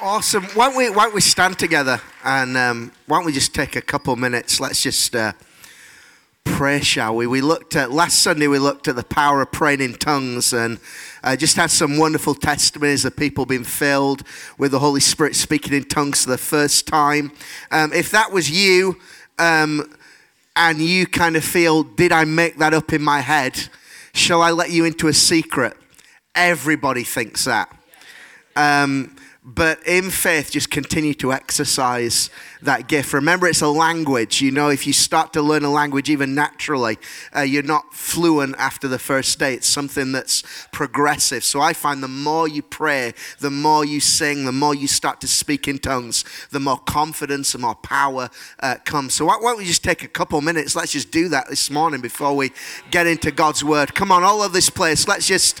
Awesome. Why don't we, why don't we stand together and um, why don't we just take a couple minutes? Let's just uh, pray, shall we? We looked at, last Sunday, we looked at the power of praying in tongues and uh, just had some wonderful testimonies of people being filled with the Holy Spirit speaking in tongues for the first time. Um, if that was you um, and you kind of feel, did I make that up in my head? Shall I let you into a secret? Everybody thinks that. Um, but in faith, just continue to exercise that gift. Remember, it's a language. You know, if you start to learn a language even naturally, uh, you're not fluent after the first day. It's something that's progressive. So I find the more you pray, the more you sing, the more you start to speak in tongues, the more confidence, the more power uh, comes. So why, why don't we just take a couple minutes? Let's just do that this morning before we get into God's word. Come on, all of this place. Let's just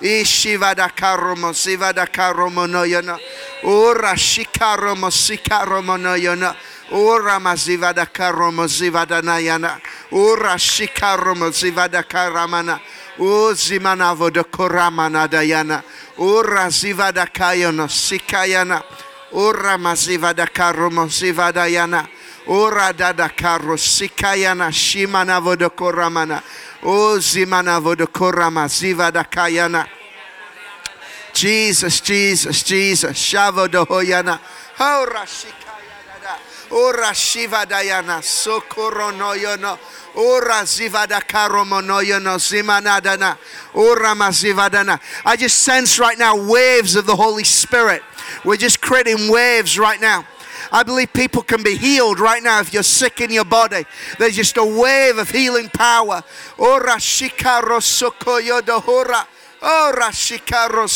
kora manayana. Ishivada karomo zivada karomo noyana. Ora shikaromo sikaromo noyana. Ora mazivada karomo zivada nayana. Ora shikaromo zivada karamana. O zimanavo de koramana dayana. Ora zivada kayono sikayana. Ora mazivada karomo zivada yana. Ora dada karo sikayana shimanavo de koramana. O zimanavo de korama zivada kayana. Jesus, Jesus, Jesus. Shavo de hoyana. Ora shikayana da. Ora shiva dayana. Sokoro no yono. Ora zivada karomonoyono zimanadana. Ora mazivadana. I just sense right now waves of the Holy Spirit. We're just creating waves right now. I believe people can be healed right now if you're sick in your body. There's just a wave of healing power. Ora shikaro sokoyo dohora. Ora shikaro.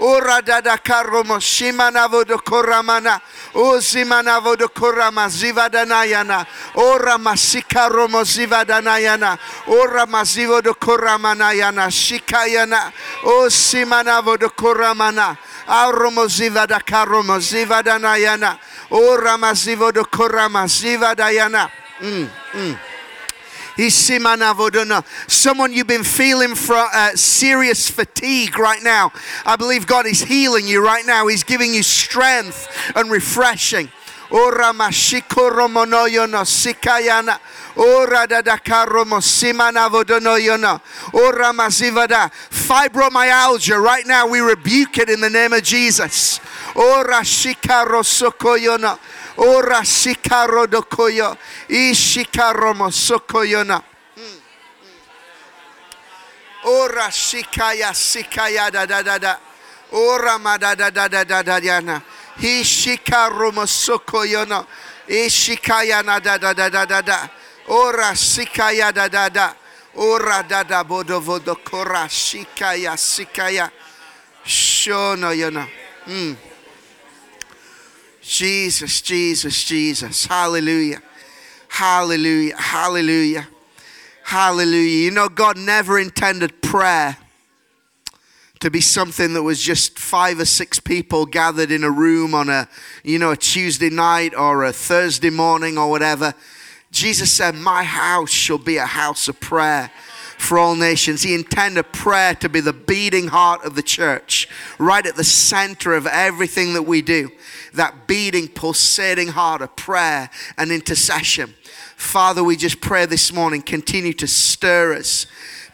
Ora dada karomo shimanavo do koramana. O zimanavo do korama zivadanayana. Ora masikaromo zivadanayana. Ora do koramanayana. Shikayana. O simanavo do koramana. Aromo zivada karomo zivadanayana. Ora mazivo do korama zivadayana. Mm, mm. Someone you've been feeling for, uh, serious fatigue right now. I believe God is healing you right now. He's giving you strength and refreshing. Ora mashikoro monoyono sikayana. Ora dadakaro mosimana vodonoyono. Ora mazivada. Fibromyalgia. Right now we rebuke it in the name of Jesus. Ora shikaro sokoyono. Ora shikaro dokoyo. Ishikaro mosokoyona. Ora shikaya sikaya da da da da. Ora ma da da da da da da yana. Hishikaro mosokoyona. Ishikaya na da da da da da da. Ora sikaya da da da. Ora da da bodo vodo kora shikaya sikaya. Shono yona. Mm. Jesus, Jesus, Jesus. Hallelujah. Hallelujah. Hallelujah. Hallelujah. You know, God never intended prayer to be something that was just five or six people gathered in a room on a, you know, a Tuesday night or a Thursday morning or whatever. Jesus said, My house shall be a house of prayer for all nations. He intended prayer to be the beating heart of the church, right at the center of everything that we do. That beating, pulsating heart of prayer and intercession. Father, we just pray this morning, continue to stir us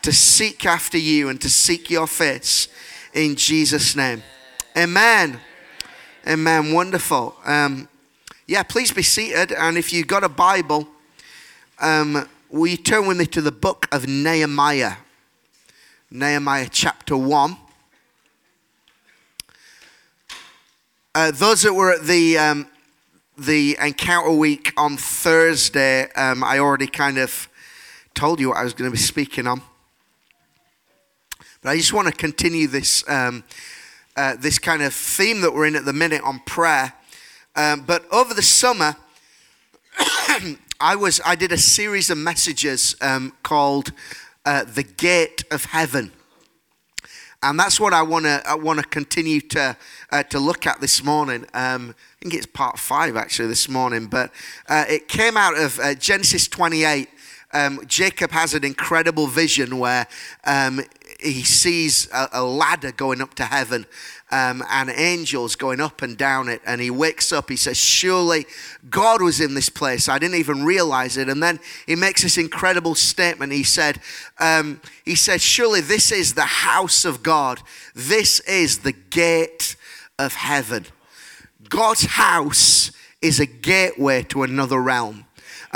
to seek after you and to seek your face in Jesus' name. Amen. Amen. Wonderful. Um, yeah, please be seated. And if you've got a Bible, um, will you turn with me to the book of Nehemiah? Nehemiah chapter 1. Uh, those that were at the, um, the encounter week on Thursday, um, I already kind of told you what I was going to be speaking on. But I just want to continue this, um, uh, this kind of theme that we're in at the minute on prayer. Um, but over the summer, I was I did a series of messages um, called uh, "The Gate of Heaven," and that's what I want to I want to continue to uh, to look at this morning. Um, I think it's part five actually this morning, but uh, it came out of uh, Genesis 28. Um, Jacob has an incredible vision where um, he sees a, a, ladder going up to heaven um, and angels going up and down it. And he wakes up, he says, Surely God was in this place. I didn't even realize it. And then he makes this incredible statement. He said, um, He said, Surely this is the house of God, this is the gate of heaven. God's house is a gateway to another realm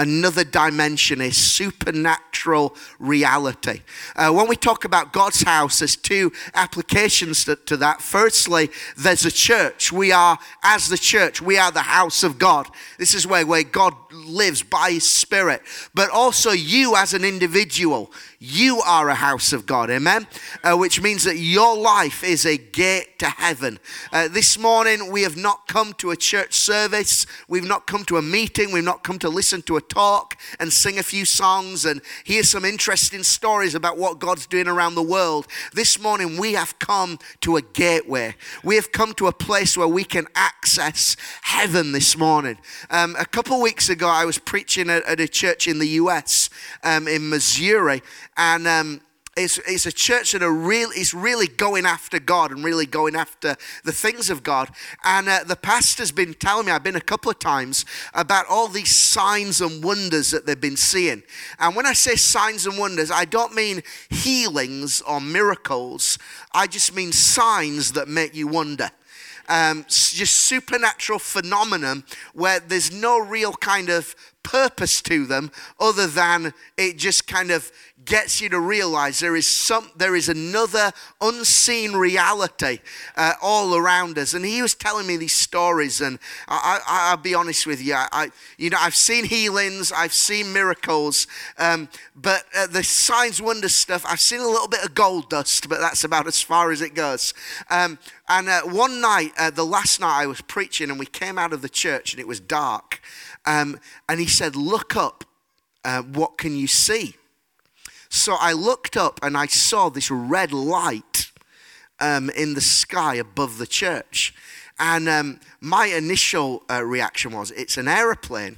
another dimension, a supernatural reality. Uh, when we talk about God's house, there's two applications to, to, that. Firstly, there's a church. We are, as the church, we are the house of God. This is where, where God lives by His Spirit. But also, you as an individual, you are a house of God, amen? Uh, which means that your life is a gate to heaven. Uh, this morning, we have not come to a church service, we've not come to a meeting, we've not come to listen to a talk and sing a few songs and hear some interesting stories about what God's doing around the world. This morning, we have come to a gateway. We have come to a place where we can access heaven this morning. Um, a couple weeks ago, I was preaching at, at, a church in the US, um, in Missouri, and um, it's, it's a church that are really, is really going after God and really going after the things of God. And uh, the pastor's been telling me, I've been a couple of times, about all these signs and wonders that they've been seeing. And when I say signs and wonders, I don't mean healings or miracles, I just mean signs that make you wonder. Um, just supernatural phenomenon where there's no real kind of purpose to them other than it just kind of gets you to realize there is some there is another unseen reality uh, all around us and he was telling me these stories and I, will be honest with you I, you know I've seen healings I've seen miracles um, but uh, the signs wonder stuff I've seen a little bit of gold dust but that's about as far as it goes um, and uh, one night uh, the last night I was preaching and we came out of the church and it was dark um, and he said, Look up. Uh, what can you see? So I looked up and I saw this red light um, in the sky above the church. And um, my initial uh, reaction was, It's an aeroplane.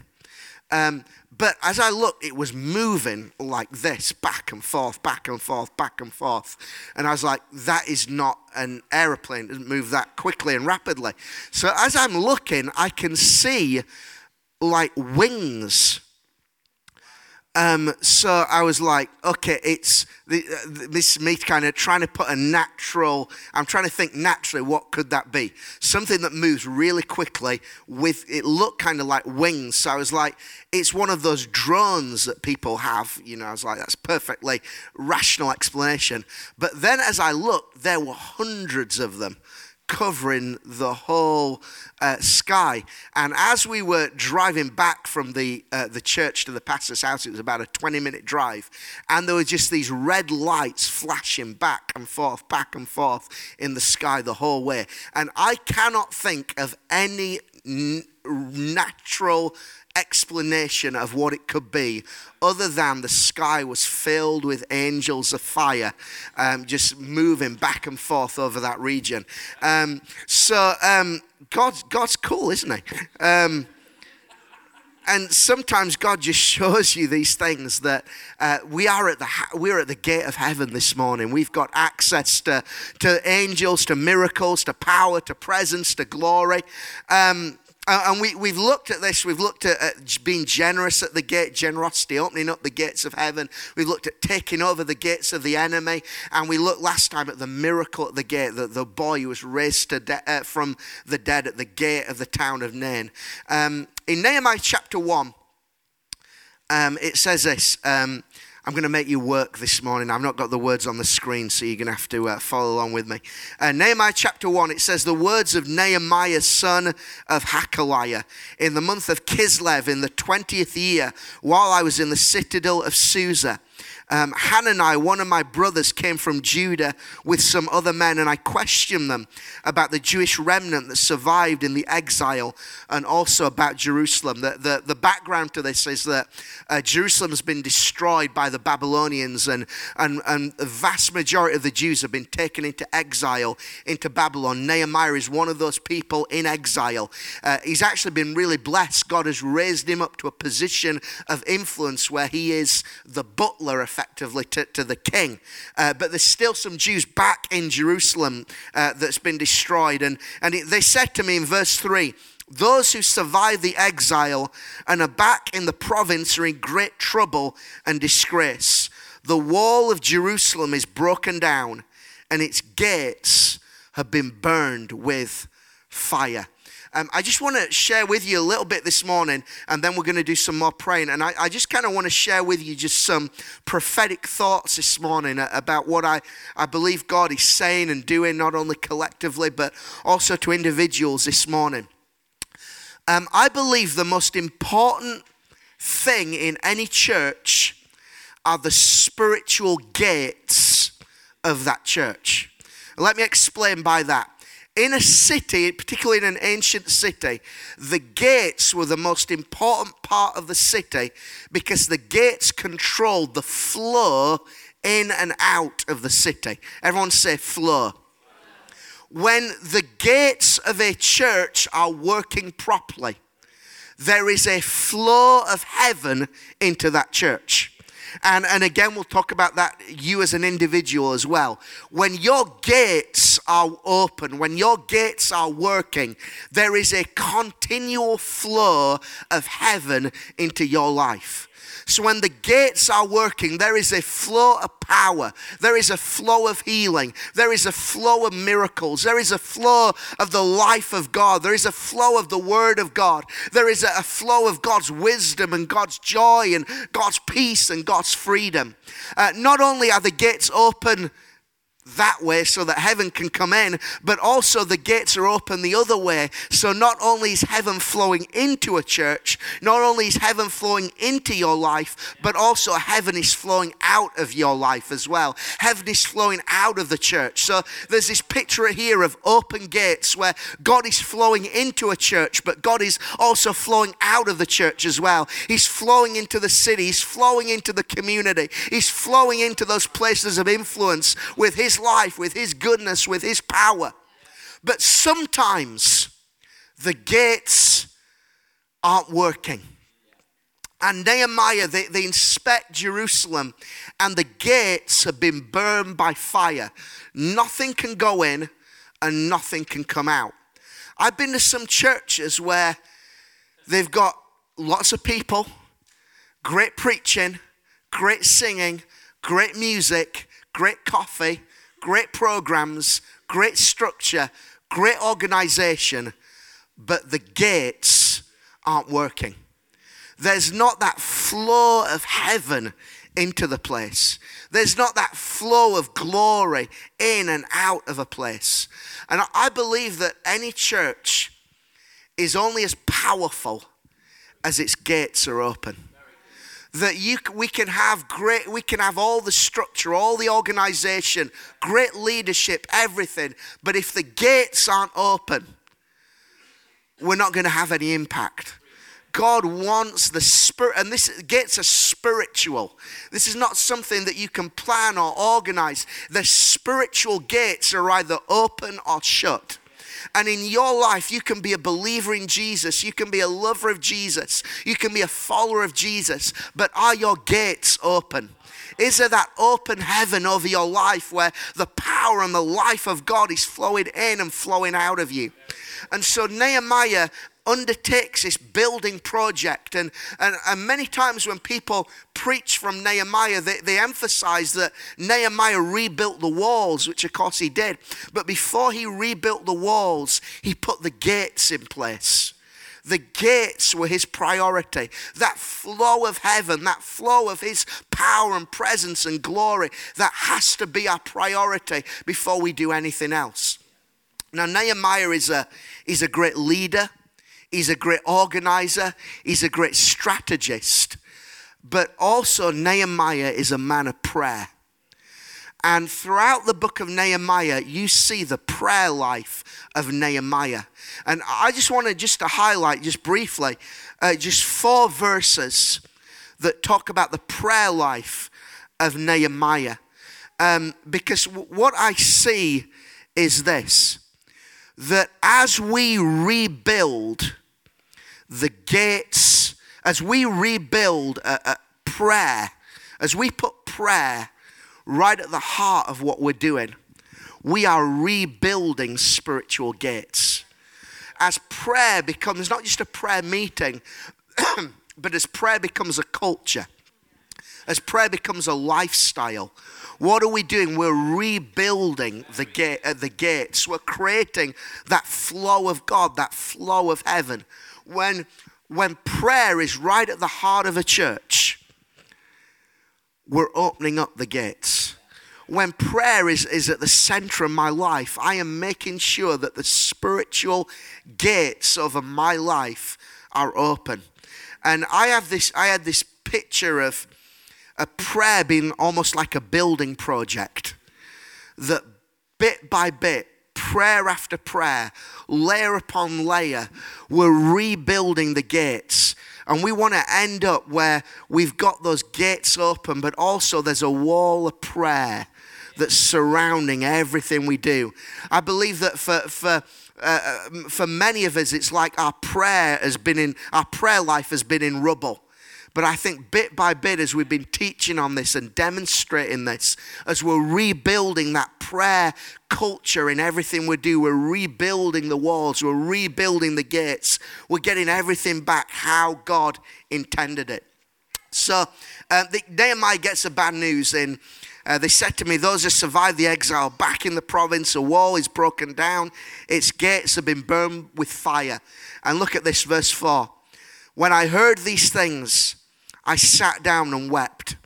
Um, but as I looked, it was moving like this, back and forth, back and forth, back and forth. And I was like, that is not an aeroplane. It doesn't move that quickly and rapidly. So as I'm looking, I can see like wings. Um, so I was like, okay, it's the, uh, this me kind of trying to put a natural. I'm trying to think naturally. What could that be? Something that moves really quickly with it looked kind of like wings. So I was like, it's one of those drones that people have. You know, I was like, that's perfectly rational explanation. But then as I looked, there were hundreds of them covering the whole uh, sky. And as we were driving back from the, uh, the church to the pastor's house, it was about a 20 minute drive, and there were just these red lights flashing back and forth, back and forth in the sky the whole way. And I cannot think of any n- natural explanation of what it could be other than the sky was filled with angels of fire um, just moving back and forth over that region. Um, so um, God's, God's cool, isn't he? Um, and sometimes God just shows you these things that uh, we are at the we're at the gate of heaven this morning. We've got access to to angels, to miracles, to power, to presence, to glory. Um, and we, we've looked at this, we've looked at, at, being generous at the gate, generosity, opening up the gates of heaven. We've looked at taking over the gates of the enemy. And we looked last time at the miracle at the gate, the, the boy who was raised de- uh, from the dead at the gate of the town of Nain. Um, in Nehemiah chapter 1, um, it says this um, I'm going to make you work this morning. I've not got the words on the screen, so you're going to have to uh, follow along with me. Uh, Nehemiah chapter 1, it says, The words of Nehemiah, son of Hachaliah, in the month of Kislev, in the 20th year, while I was in the citadel of Susa. Um, Hanani, one of my brothers, came from Judah with some other men, and I questioned them about the Jewish remnant that survived in the exile and also about Jerusalem. The, the, the background to this is that uh, Jerusalem has been destroyed by the Babylonians, and, and, and the vast majority of the Jews have been taken into exile into Babylon. Nehemiah is one of those people in exile. Uh, he's actually been really blessed. God has raised him up to a position of influence where he is the butler, effectively, to, to the king. Uh, but there's still some Jews back in Jerusalem uh, that's been destroyed. And, and it, they said to me in verse 3 those who survive the exile and are back in the province are in great trouble and disgrace. The wall of Jerusalem is broken down, and its gates have been burned with fire. Um, I just want to share with you a little bit this morning, and then we're going to do some more praying. And I, I just kind of want to share with you just some prophetic thoughts this morning about what I, I believe God is saying and doing, not only collectively, but also to individuals this morning. Um, I believe the most important thing in any church are the spiritual gates of that church. Let me explain by that. In a city, particularly in an ancient city, the gates were the most important part of the city because the gates controlled the flow in and out of the city. Everyone say flow. When the gates of a church are working properly, there is a flow of heaven into that church. And, and again, we'll talk about that, you as an individual as well. When your gates are open, when your gates are working, there is a continual flow of heaven into your life. So when the gates are working, there is a flow of power, there is a flow of healing, there is a flow of miracles, there is a flow of the life of God, there is a flow of the Word of God, there is a flow of God's wisdom and God's joy and God's peace and God's freedom. Uh, not only are the gates open that way so that heaven can come in, but also the gates are open the other way. So not only is heaven flowing into a church, not only is heaven flowing into your life, but also heaven is flowing out of your life as well. Heaven is flowing out of the church. So there's this picture here of open gates where God is flowing into a church, but God is also flowing out of the church as well. He's flowing into the city, He's flowing into the community, He's flowing into those places of influence with His life, with His goodness, with His power. But sometimes the gates aren't working. And Nehemiah, they, they inspect Jerusalem, and the gates have been burned by fire. Nothing can go in, and nothing can come out. I've been to some churches where they've got lots of people, great preaching, great singing, great music, great coffee, great programs, great structure, great organization, but the gates aren't working. There's not that flow of heaven into the place. There's not that flow of glory in and out of a place. And I believe that any church is only as powerful as its gates are open that you, we can have great, we can have all the structure, all the organization, great leadership, everything. But if the gates aren't open, we're not going to have any impact. God wants the spirit, and this gates are spiritual. This is not something that you can plan or organize. The spiritual gates are either open or shut. And in your life, you can be a believer in Jesus. You can be a lover of Jesus. You can be a follower of Jesus. But are your gates open? Is there that open heaven over your life where the power and the life of God is flowing in and flowing out of you? And so Nehemiah undertakes this building project. And, and, and many times when people preach from Nehemiah, they, they emphasize that Nehemiah rebuilt the walls, which of course he did. But before he rebuilt the walls, he put the gates in place. The gates were his priority. That flow of heaven, that flow of his power and presence and glory, that has to be our priority before we do anything else. Now, Nehemiah is a, is a great leader. He's a great organizer, he's a great strategist. but also Nehemiah is a man of prayer. And throughout the book of Nehemiah, you see the prayer life of Nehemiah. And I just wanted just to highlight, just briefly, uh, just four verses that talk about the prayer life of Nehemiah. Um, because w- what I see is this that as we rebuild the gates, as we rebuild a, a prayer, as we put prayer right at the heart of what we're doing, we are rebuilding spiritual gates. As prayer becomes not just a prayer meeting, but as prayer becomes a culture, as prayer becomes a lifestyle, what are we doing? We're rebuilding the, gate, uh, the gates. We're creating that flow of God, that flow of heaven. When, when prayer is right at the heart of a church, we're opening up the gates. When prayer is, is at the center of my life, I am making sure that the spiritual gates over my life are open. And I have this, I had this picture of a prayer being almost like a building project. That bit by bit, prayer after prayer, layer upon layer, we're rebuilding the gates. And we want to end up where we've got those gates open, but also there's a wall of prayer that's surrounding everything we do. I believe that for, for, uh, for many of us, it's like our prayer has been in, our prayer life has been in rubble. But I think bit by bit, as we've been teaching on this and demonstrating this, as we're rebuilding that prayer culture in everything we do, we're rebuilding the walls, we're rebuilding the gates, we're getting everything back how God intended it. So uh, the, Nehemiah gets the bad news in. Uh, they said to me, Those who survived the exile back in the province, a wall is broken down, its gates have been burned with fire. And look at this, verse 4. When I heard these things, I sat down and wept.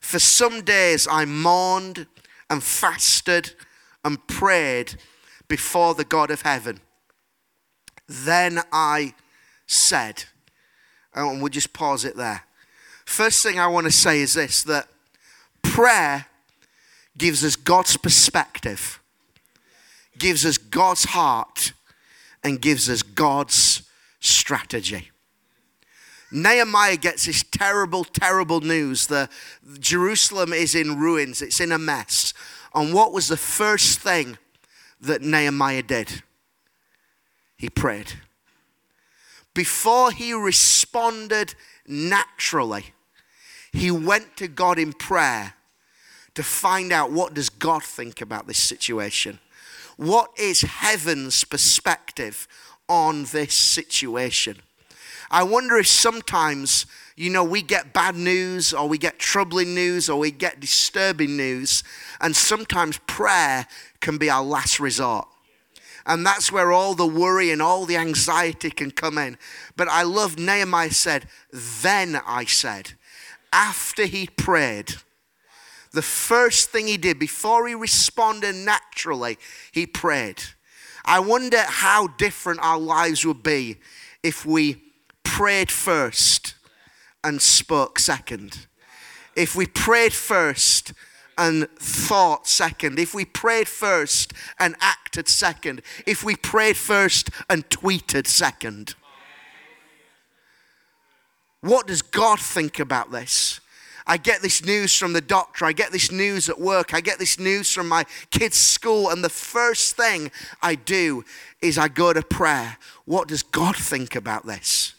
For some days I mourned and fasted and prayed before the God of heaven. Then I said, oh, and we'll just pause it there. First thing I want to say is this that prayer gives us God's perspective, gives us God's heart, and gives us God's strategy. Nehemiah gets this terrible, terrible news that Jerusalem is in ruins, it's in a mess. And what was the first thing that Nehemiah did? He prayed. Before he responded naturally, he went to God in prayer to find out what does God think about this situation? What is heaven's perspective on this situation? I wonder if sometimes, you know, we get bad news or we get troubling news or we get disturbing news, and sometimes prayer can be our last resort. And that's where all the worry and all the anxiety can come in. But I love Nehemiah said, Then I said, after he prayed, the first thing he did before he responded naturally, he prayed. I wonder how different our lives would be if we prayed first and spoke second, if we prayed first and thought second, if we prayed first and acted second, if we prayed first and tweeted second. What does God think about this? I get this news from the doctor. I get this news at work. I get this news from my kids' school. And the first thing I do is I go to prayer. What does God think about this?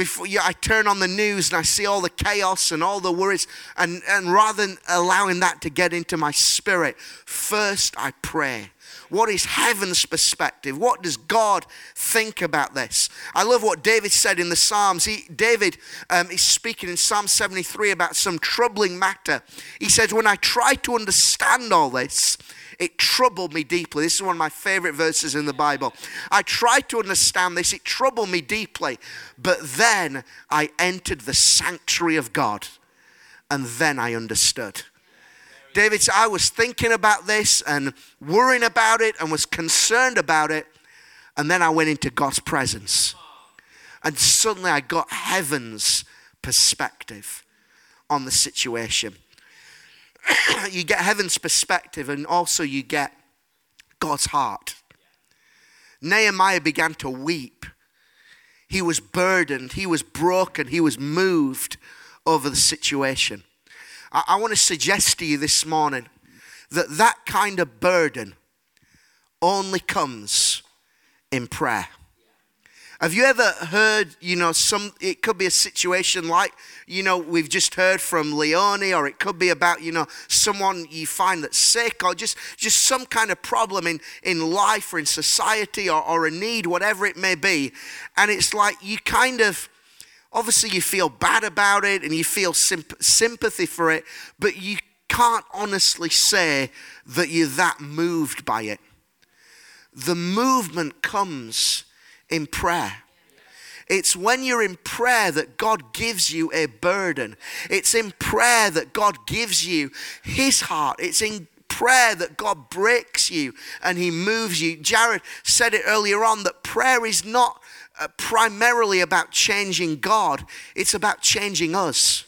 Before yeah, I turn on the news and I see all the chaos and all the worries, and, and rather than allowing that to get into my spirit, first I pray. What is heaven's perspective? What does God think about this? I love what David said in the Psalms. He, David um, is speaking in Psalm 73 about some troubling matter. He says, When I try to understand all this, it troubled me deeply. This is one of my favorite verses in the Bible. I tried to understand this, it troubled me deeply. But then I entered the sanctuary of God, and then I understood. David I was thinking about this and worrying about it and was concerned about it. And then I went into God's presence. And suddenly I got heaven's perspective on the situation. you get heaven's perspective, and also you get God's heart. Nehemiah began to weep. He was burdened, he was broken, he was moved over the situation. I, I want to suggest to you this morning that that kind of burden only comes in prayer. Have you ever heard, you know, some, it could be a situation like, you know, we've just heard from Leonie, or it could be about, you know, someone you find that's sick, or just, just some kind of problem in, in life or in society or, or a need, whatever it may be. And it's like you kind of, obviously you feel bad about it and you feel symp- sympathy for it, but you can't honestly say that you're that moved by it. The movement comes in prayer. It's when you're in prayer that God gives you a burden. It's in prayer that God gives you His heart. It's in prayer that God breaks you and He moves you. Jared said it earlier on that prayer is not uh, primarily about changing God, it's about changing us.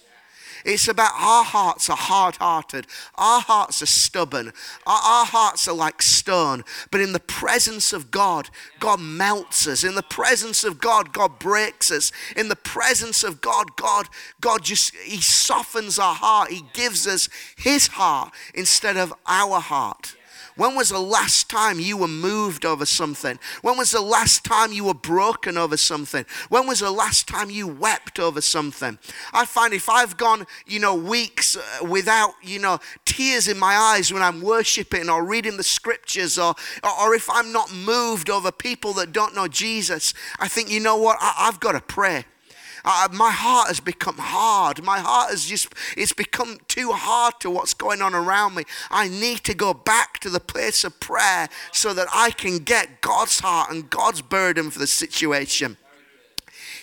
It's about our hearts are hard hearted, our hearts are stubborn, our, our, hearts are like stone. But in the presence of God, God melts us. In the presence of God, God breaks us. In the presence of God, God, God just He softens our heart. He gives us His heart instead of our heart. When was the last time you were moved over something? When was the last time you were broken over something? When was the last time you wept over something? I find if I've gone, you know, weeks uh, without, you know, tears in my eyes when I'm worshiping or reading the scriptures or, or, if I'm not moved over people that don't know Jesus, I think, you know what? I, I've got to pray. My heart has become hard. My heart has just, it's become too hard to what's going on around me. I need to go back to the place of prayer so that I can get God's heart and God's burden for the situation.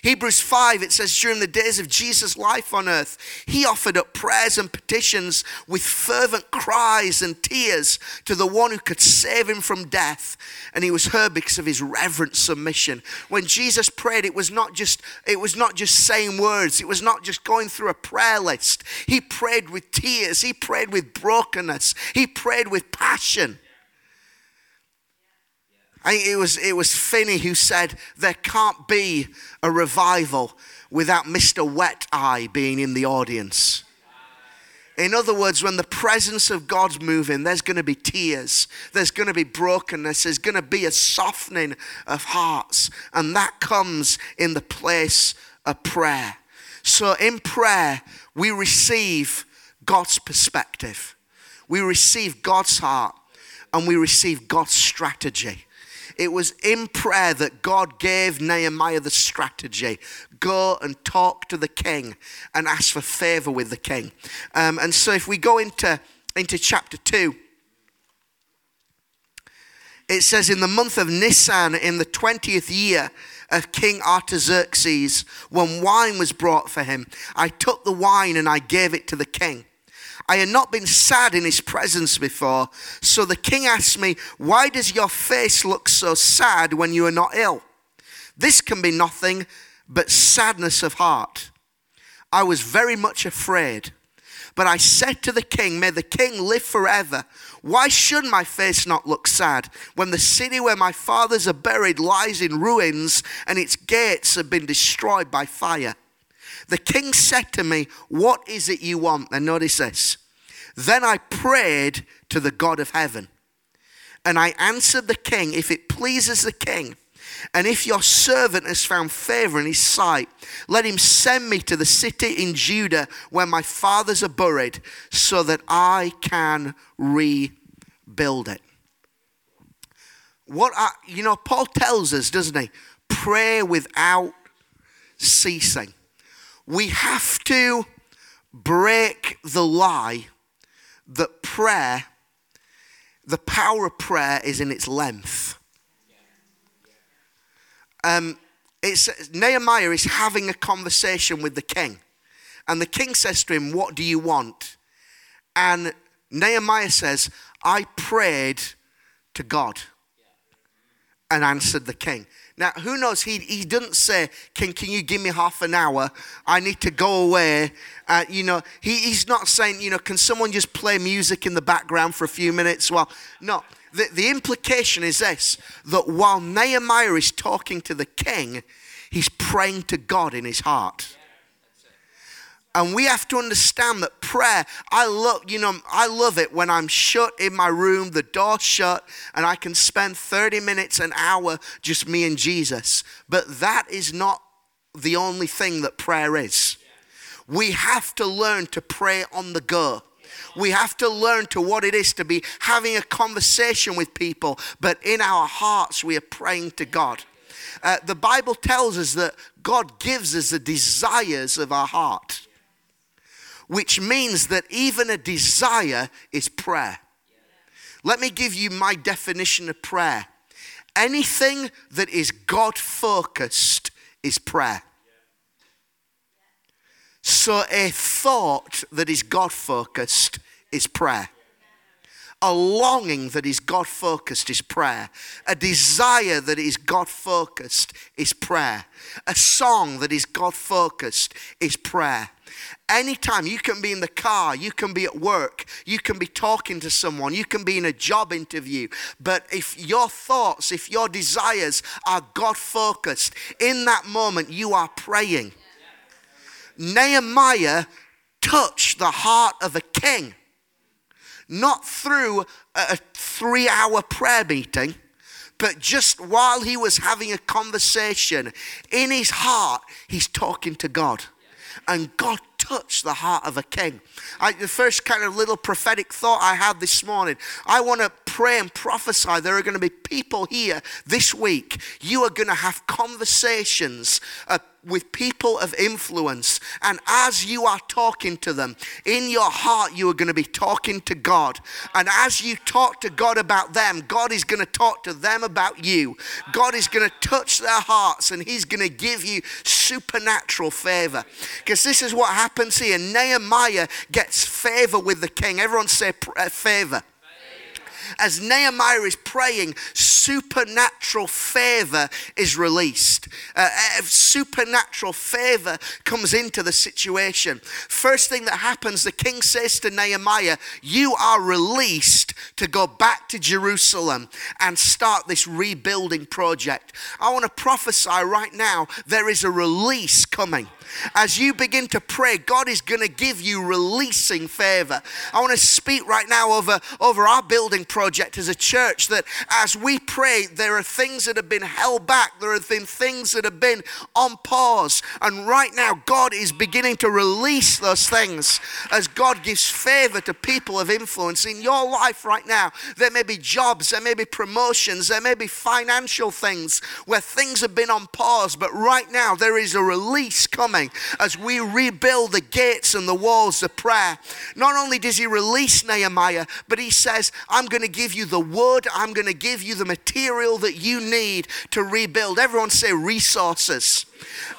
Hebrews 5, it says, during the days of Jesus' life on earth, he offered up prayers and petitions with fervent cries and tears to the one who could save him from death. And he was heard because of his reverent submission. When Jesus prayed, it was not just, it was not just saying words, it was not just going through a prayer list. He prayed with tears, he prayed with brokenness, he prayed with passion. I think it was, it was Finney who said there can't be a revival without Mr. Wet Eye being in the audience. In other words, when the presence of God's moving, there's going to be tears, there's going to be brokenness, there's going to be a softening of hearts, and that comes in the place of prayer. So, in prayer, we receive God's perspective, we receive God's heart, and we receive God's strategy. It was in prayer that God gave Nehemiah the strategy go and talk to the king and ask for favor with the king. Um, and so if we go into, into chapter 2, it says, In the month of Nisan, in the 20th year, of King Artaxerxes, when wine was brought for him, I took the wine and I gave it to the king. I had not been sad in his presence before. So the king asked me, Why does your face look so sad when you are not ill? This can be nothing but sadness of heart. I was very much afraid. But I said to the king, May the king live forever. Why should my face not look sad when the city where my fathers are buried lies in ruins and its gates have been destroyed by fire? The king said to me, What is it you want? And notice this. Then I prayed to the God of heaven. And I answered the king, If it pleases the king, and if your servant has found favor in his sight, let him send me to the city in Judah where my fathers are buried, so that I can rebuild it. What I, you know, Paul tells us, doesn't he? Pray without ceasing. We have to break the lie that prayer, the power of prayer is in its length. Um, it's, Nehemiah is having a conversation with the king. And the king says to him, What do you want? And Nehemiah says, I prayed to God and answered the king. Now, who knows? He, he doesn't say, can, can you give me half an hour? I need to go away. Uh, you know, he, he's not saying, you know, can someone just play music in the background for a few minutes? Well, no. The, the implication is this that while Nehemiah is talking to the king, he's praying to God in his heart. And we have to understand that prayer, I love, you know, I love it when I'm shut in my room, the door shut, and I can spend 30 minutes, an hour, just me and Jesus. But that is not the only thing that prayer is. We have to learn to pray on the go. We have to learn to what it is to be having a conversation with people, but in our hearts we are praying to God. Uh, the Bible tells us that God gives us the desires of our heart which means that even a desire is prayer. Let me give you my definition of prayer anything that is God focused is prayer. So, a thought that is God focused is prayer. A longing that is God focused is prayer. A desire that is God focused is prayer. A song that is God focused is prayer. Anytime you can be in the car, you can be at work, you can be talking to someone, you can be in a job interview. But if your thoughts, if your desires are God focused, in that moment you are praying. Nehemiah touched the heart of a king, not through a three hour prayer meeting but just while he was having a conversation in his heart, he's talking to God. And God touched the heart of a king. I, the first kind of little prophetic thought I had this morning I want to pray and prophesy there are going to be people here this week. You are going to have conversations uh, with people of influence. And as you are talking to them, in your heart, you are going to be talking to God. And as you talk to God about them, God is going to talk to them about you. God is going to touch their hearts and He's going to give you supernatural favor. Because this is what happens here. Nehemiah gets favor with the king. Everyone say uh, favor as Nehemiah is praying, supernatural favor is released. Uh, uh, supernatural favor comes into the situation. First thing that happens, the king says to Nehemiah, You are released to go back to Jerusalem and start this rebuilding project. I want to prophesy right now there is a release coming as you begin to pray, God is going to give you releasing favor. I want to speak right now over, over our building project as a church that as we pray, there are things that have been held back, there have been things that have been on pause. And right now, God is beginning to release those things as God gives favor to people of influence in your life right now. There may be jobs, there may be promotions, there may be financial things where things have been on pause, but right now there is a release coming as we rebuild the gates and the walls of prayer. Not only does he release Nehemiah, but he says, I'm going to give you the wood, I'm going to give you the material that you need to rebuild. Everyone say resources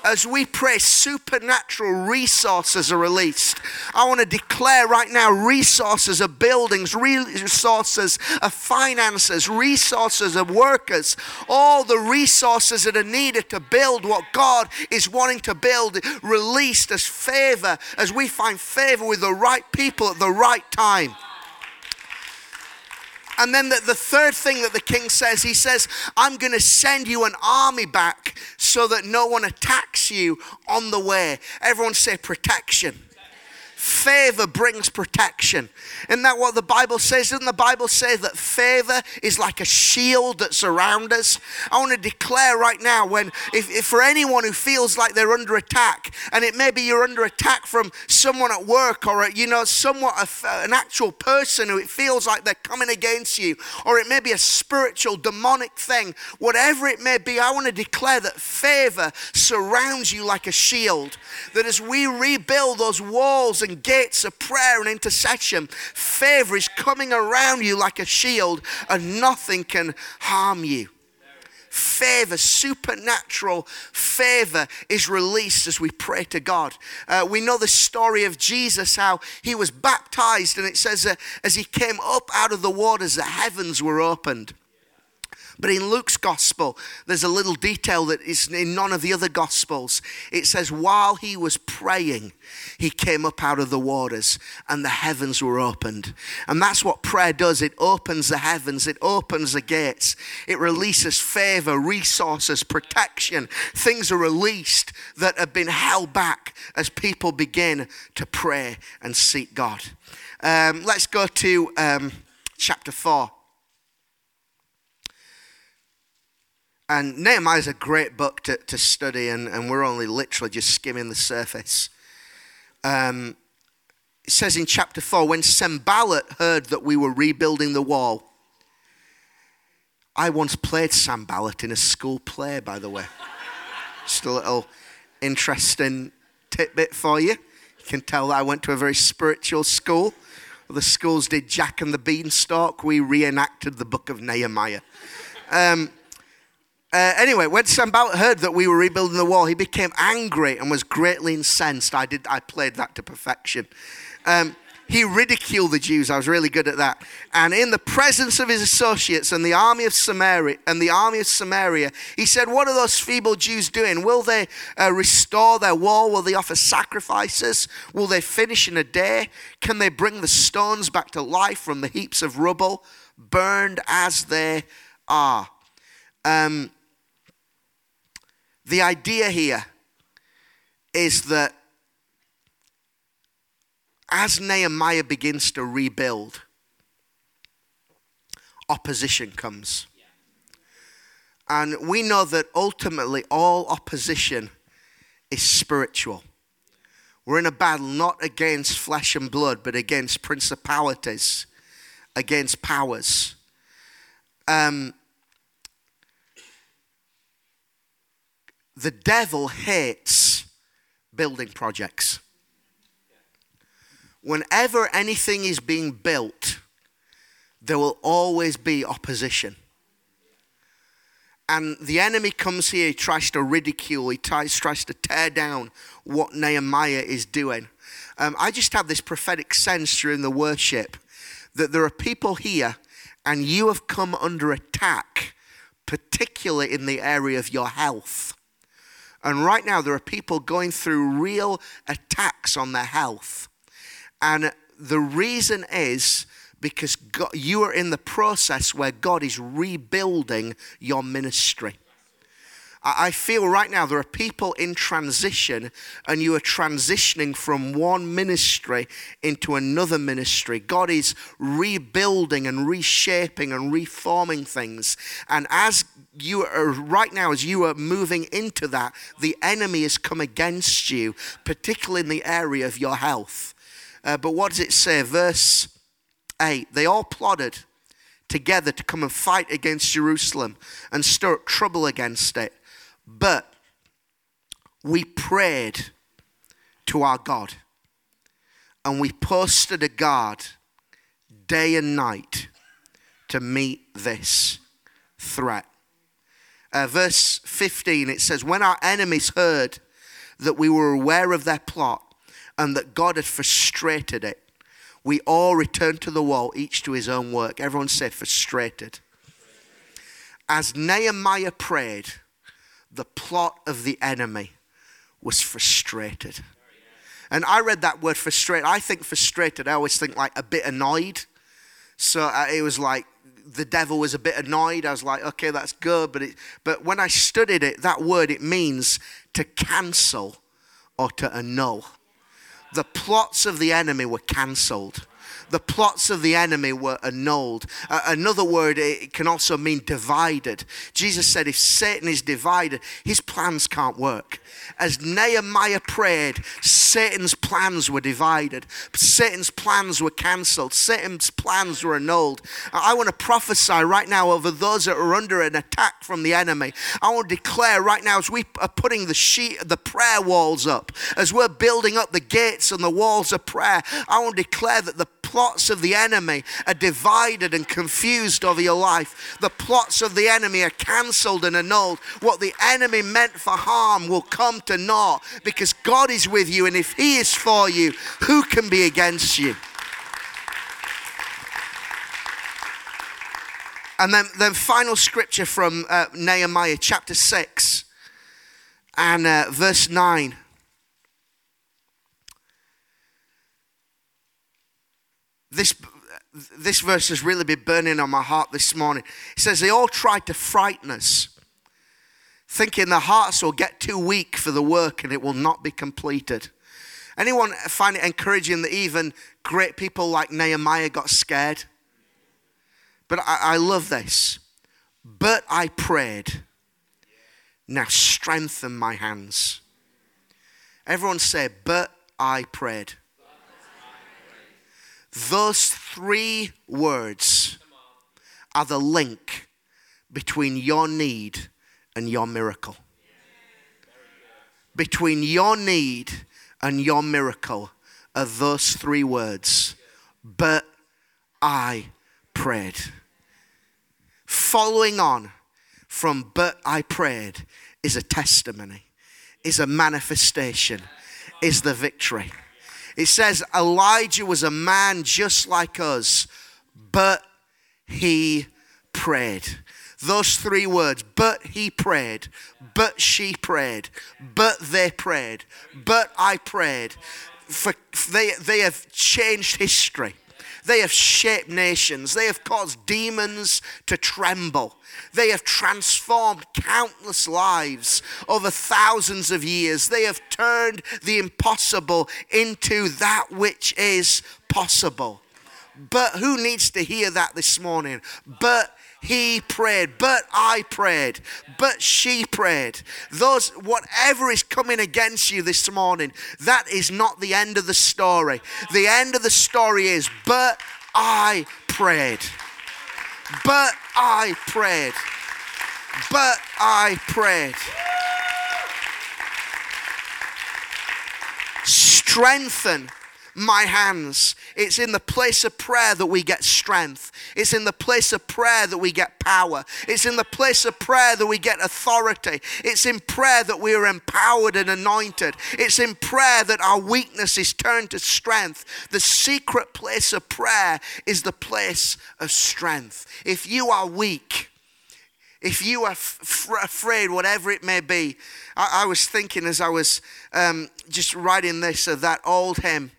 as we pray, supernatural resources are released. I want to declare right now resources of buildings, resources of finances, resources of workers, all the resources that are needed to build what God is wanting to build, released as favor, as we find favor with the right people at the right time. And then the, the third thing that the king says, he says, I'm going to send you an army back so that no one attacks you on the way. Everyone say protection. Favor brings protection. Isn't that what the Bible says? Doesn't the Bible say that favor is like a shield that surrounds us? I want to declare right now when, if, if for anyone who feels like they're under attack, and it may be you're under attack from someone at work or, you know, somewhat a, an actual person who it feels like they're coming against you, or it may be a spiritual, demonic thing, whatever it may be, I want to declare that favor surrounds you like a shield. That as we rebuild those walls and gates of prayer and intercession. Favor is coming around you like a shield, and nothing can harm you favor, supernatural favor is released as we pray to God. Uh, we know the story of Jesus, how he was baptized, and it says uh, as he came up out of the waters, the heavens were opened. But in Luke's gospel, there's a little detail that is in none of the other gospels. It says, while he was praying, he came up out of the waters and the heavens were opened. And that's what prayer does it opens the heavens, it opens the gates, it releases favor, resources, protection. Things are released that have been held back as people begin to pray and seek God. Um, let's go to um, chapter 4. And Nehemiah is a great book to, to study, and, and we're only literally just skimming the surface. Um, it says in chapter 4 when Sanballat heard that we were rebuilding the wall, I once played Sanballat in a school play, by the way. Just a little interesting tidbit for you. You can tell that I went to a very spiritual school. The schools did Jack and the Beanstalk. We reenacted the book of Nehemiah. Um, uh, anyway, when Sanballat heard that we were rebuilding the wall, he became angry and was greatly incensed. I did. I played that to perfection. Um, he ridiculed the Jews. I was really good at that. And in the presence of his associates and the army of Samaria, and the army of Samaria, he said, "What are those feeble Jews doing? Will they uh, restore their wall? Will they offer sacrifices? Will they finish in a day? Can they bring the stones back to life from the heaps of rubble, burned as they are?" Um, the idea here is that as Nehemiah begins to rebuild, opposition comes. And we know that ultimately all opposition is spiritual. We're in a battle not against flesh and blood, but against principalities, against powers. Um, the devil hates building projects. Whenever anything is being built, there will always be opposition. And the enemy comes here, he tries to ridicule, he tries, tries to tear down what Nehemiah is doing. Um, I just have this prophetic sense during the worship that there are people here and you have come under attack, particularly in the area of your health. And right now, there are people going through real attacks on their health. And the reason is because God, you are in the process where God is rebuilding your ministry. I feel right now there are people in transition, and you are transitioning from one ministry into another ministry. God is rebuilding and reshaping and reforming things. And as you are right now, as you are moving into that, the enemy has come against you, particularly in the area of your health. Uh, but what does it say? Verse 8 They all plotted together to come and fight against Jerusalem and stir up trouble against it. But we prayed to our God and we posted a guard day and night to meet this threat. Uh, verse 15, it says, When our enemies heard that we were aware of their plot and that God had frustrated it, we all returned to the wall, each to his own work. Everyone said, frustrated. As Nehemiah prayed, the plot of the enemy was frustrated. And I read that word frustrated. I think frustrated, I always think like a bit annoyed. So uh, it was like the devil was a bit annoyed. I was like, okay, that's good. But, it, but when I studied it, that word, it means to cancel or to annul. The plots of the enemy were cancelled the plots of the enemy were annulled. Uh, another word, it can also mean divided. Jesus said, if Satan is divided, his plans can't work. As Nehemiah prayed, Satan's plans were divided, Satan's plans were cancelled, Satan's plans were annulled. I want to prophesy right now over those that are under an attack from the enemy. I want to declare right now as we are putting the sheet, the prayer walls up, as we're building up the gates and the walls of prayer, I want to declare that the plots of the enemy are divided and confused over your life. The plots of the enemy are cancelled and annulled. What the enemy meant for harm will come to naught because God is with you, and if He is for you, who can be against you? And then, then final scripture from uh, Nehemiah chapter 6 and uh, verse 9. This, this verse has really been burning on my heart this morning. It says, They all tried to frighten us, thinking their hearts will get too weak for the work and it will not be completed. Anyone find it encouraging that even great people like Nehemiah got scared? But I, I love this. But I prayed, now strengthen my hands. Everyone say, But I prayed. Those three words are the link between your need and your miracle. Between your need and your miracle are those three words. But I prayed. Following on from but I prayed is a testimony, is a manifestation, is the victory. It says Elijah was a man just like us, but he prayed. Those three words, but he prayed, but she prayed, but they prayed, but I prayed. For they, they have changed history. They have shaped nations. They have caused demons to tremble. They have transformed countless lives over thousands of years. They have turned the impossible into that which is possible. But who needs to hear that this morning? But he prayed, but I prayed, but she prayed. Those, whatever is coming against you this morning, that is not the end of the story. The end of the story is, but I prayed. But I prayed. But I prayed. Strengthen my hands. It's in the place of prayer that we get strength. It's in the place of prayer that we get power. It's in the place of prayer that we get authority. It's in prayer that we are empowered and anointed. It's in prayer that our weakness is turned to strength. The secret place of prayer is the place of strength. If you are weak, if you are f- afraid, whatever it may be, I, I was thinking as I was um, just writing this of that old hymn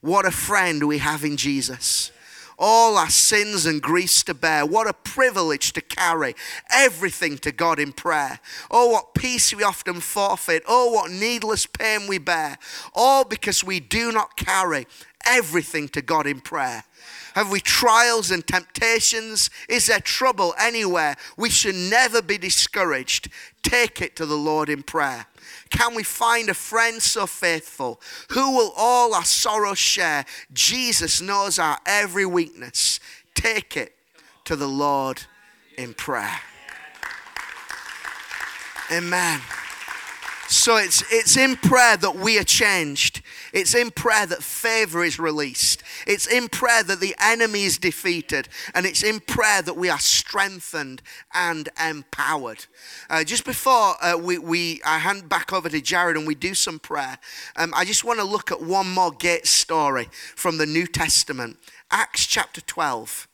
what a friend we have in Jesus. All our sins and griefs to bear. What a privilege to carry everything to God in prayer. Oh, what peace we often forfeit. Oh, what needless pain we bear. All because we do not carry everything to God in prayer. Have we trials and temptations? Is there trouble anywhere? We should never be discouraged. Take it to the Lord in prayer. Can we find a friend so faithful who will all our sorrows share? Jesus knows our every weakness. Take it to the Lord in prayer. Amen. So it's, it's in prayer that we are changed. It's in prayer that favor is released. It's in prayer that the enemy is defeated. And it's in prayer that we are strengthened and empowered. Uh, just before uh, we, we, I hand back over to Jared and we do some prayer, um, I just want to look at one more gate story from the New Testament Acts chapter 12.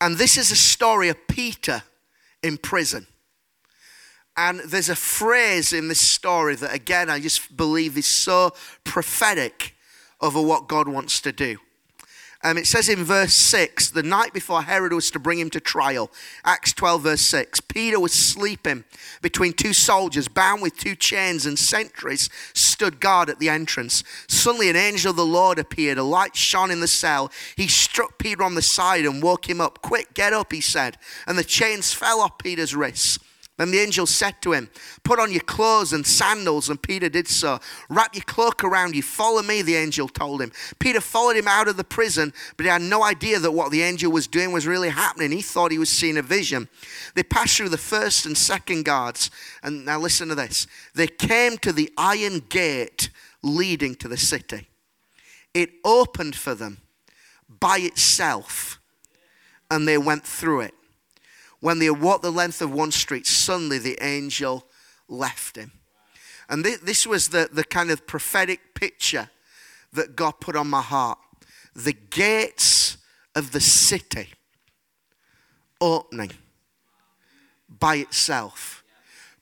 And this is a story of Peter in prison. And there's a phrase in this story that, again, I just believe is so prophetic over what God wants to do. Um, it says in verse 6, the night before Herod was to bring him to trial, Acts 12, verse 6, Peter was sleeping between two soldiers, bound with two chains, and sentries stood guard at the entrance. Suddenly, an angel of the Lord appeared. A light shone in the cell. He struck Peter on the side and woke him up. Quick, get up, he said. And the chains fell off Peter's wrists. Then the angel said to him, Put on your clothes and sandals. And Peter did so. Wrap your cloak around you. Follow me, the angel told him. Peter followed him out of the prison, but he had no idea that what the angel was doing was really happening. He thought he was seeing a vision. They passed through the first and second guards. And now listen to this. They came to the iron gate leading to the city. It opened for them by itself, and they went through it. When they had walked the length of one street, suddenly the angel left him. And thi- this was the, the kind of prophetic picture that God put on my heart. The gates of the city opening by itself.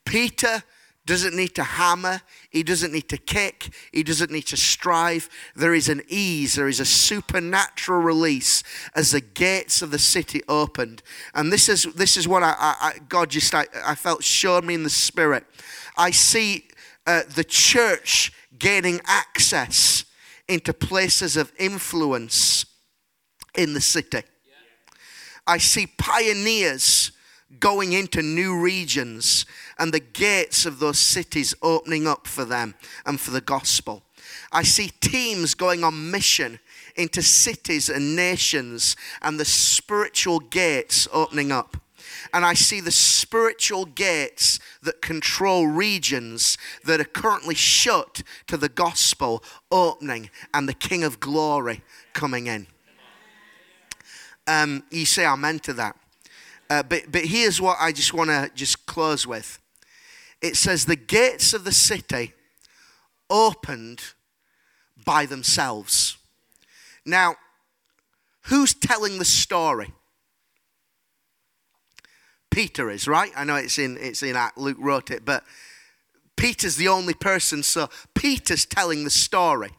Peter doesn't need to hammer, he doesn't need to kick, he doesn't need to strive. There is an ease, there is a supernatural release as the gates of the city opened. And this is this is what I, I God just I, I felt showed me in the spirit. I see uh, the church gaining access into places of influence in the city. I see pioneers going into new regions and the gates of those cities opening up for them and for the gospel. I see teams going on mission into cities and nations and the spiritual gates opening up. And I see the spiritual gates that control regions that are currently shut to the gospel opening and the King of glory coming in. Um, you say amen to that. Uh, but, but here's what I just want to just close with. It says, the gates of the city opened by themselves. Now, who's telling the story? Peter is, right? I know it's in, it's in Act, Luke wrote it, but Peter's the only person, so Peter's telling the story.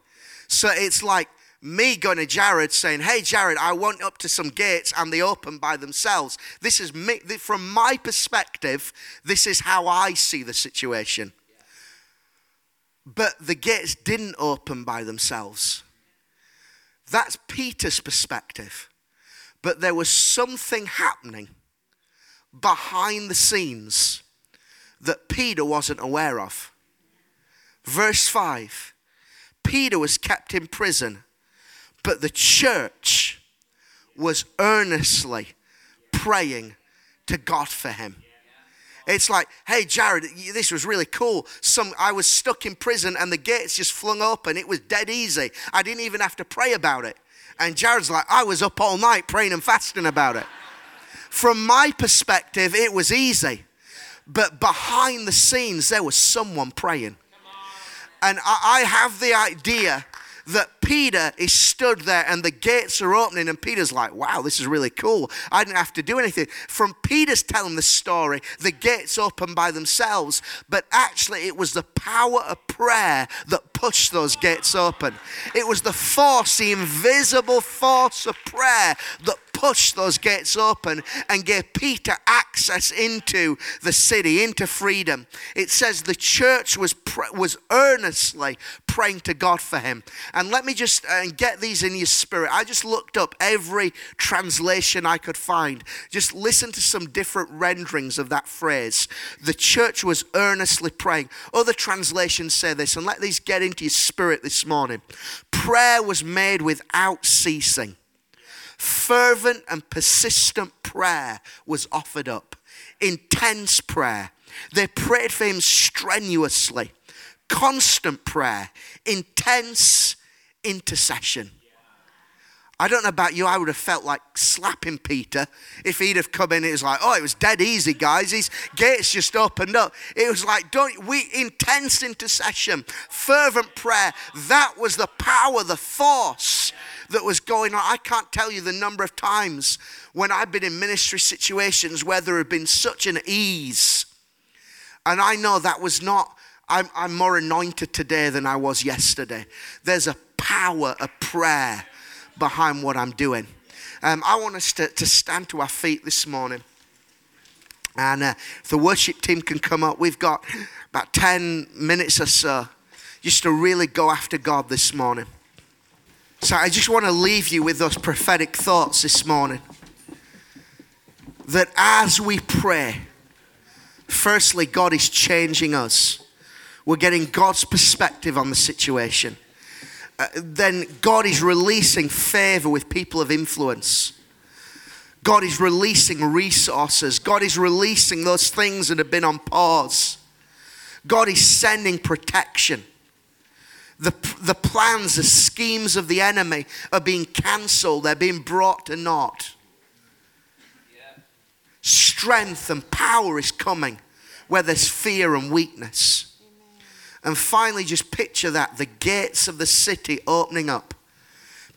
So it's like me going to Jared saying, Hey, Jared, I went up to some gates and they open by themselves. This is me, from my perspective, this is how I see the situation. But the gates didn't open by themselves. That's Peter's perspective. But there was something happening behind the scenes that Peter wasn't aware of. Verse 5 Peter was kept in prison but the church was earnestly praying to God for him. It's like, hey, Jared, this was really cool. Some, I was stuck in prison and the gates just flung open. It was dead easy. I didn't even have to pray about it. And Jared's like, I was up all night praying and fasting about it. From my perspective, it was easy. But behind the scenes, there was someone praying. And I, I have the idea that Peter is stood there and the gates are opening, and Peter's like, wow, this is really cool. I didn't have to do anything. From Peter's telling the story, the gates open by themselves, but actually, it was the power of prayer that pushed those gates open. It was the force, the invisible force of prayer that pushed those gates open and gave Peter access into the city, into freedom. It says the church was, was earnestly praying to God for him. And let me just uh, get these in your spirit. I just looked up every translation I could find. Just listen to some different renderings of that phrase. The church was earnestly praying. Other translations say this, and let these get into your spirit this morning. Prayer was made without ceasing fervent and persistent prayer was offered up. Intense prayer. They prayed for him strenuously. Constant prayer. Intense intercession. I don't know about you, I would have felt like slapping Peter if he'd have come in. It was like, oh, it was dead easy, guys. His gates just opened up. It was like, don't we intense intercession, fervent prayer. That was the power, the force that was going on. I can't tell you the number of times when I've been in ministry situations where there had been such an ease. And I know that was not, I'm, I'm more anointed today than I was yesterday. There's a power of prayer behind what I'm doing. Um, I want us to, to stand to our feet this morning. And uh, if the worship team can come up, we've got about 10 minutes or so just to really go after God this morning. So I just want to leave you with those prophetic thoughts this morning. That as we pray, firstly, God is changing us. We're getting God's perspective on the situation. Uh, then God is releasing favor with people of influence. God is releasing resources. God is releasing those things that have been on pause. God is sending protection. The, the plans, the schemes of the enemy are being cancelled, they're being brought to naught. Strength and power is coming where there's fear and weakness. And finally, just picture that the gates of the city opening up.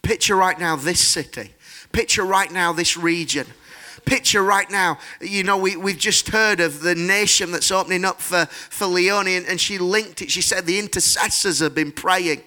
Picture right now this city. Picture right now this region. Picture right now, you know, we, we've just heard of the nation that's opening up for, for Leonie, and, and she linked it. She said the intercessors have been praying.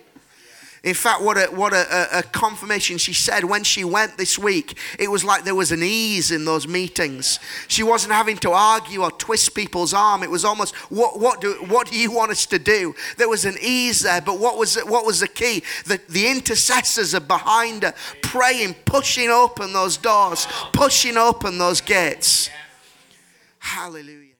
In fact, what a, what a, a, confirmation she said when she went this week. It was like there was an ease in those meetings. She wasn't having to argue or twist people's arm. It was almost, what, what, do, what do you want us to do? There was an ease there. But what was, what was the key? The, the intercessors are behind her, praying, pushing open those doors, pushing open those gates. Hallelujah.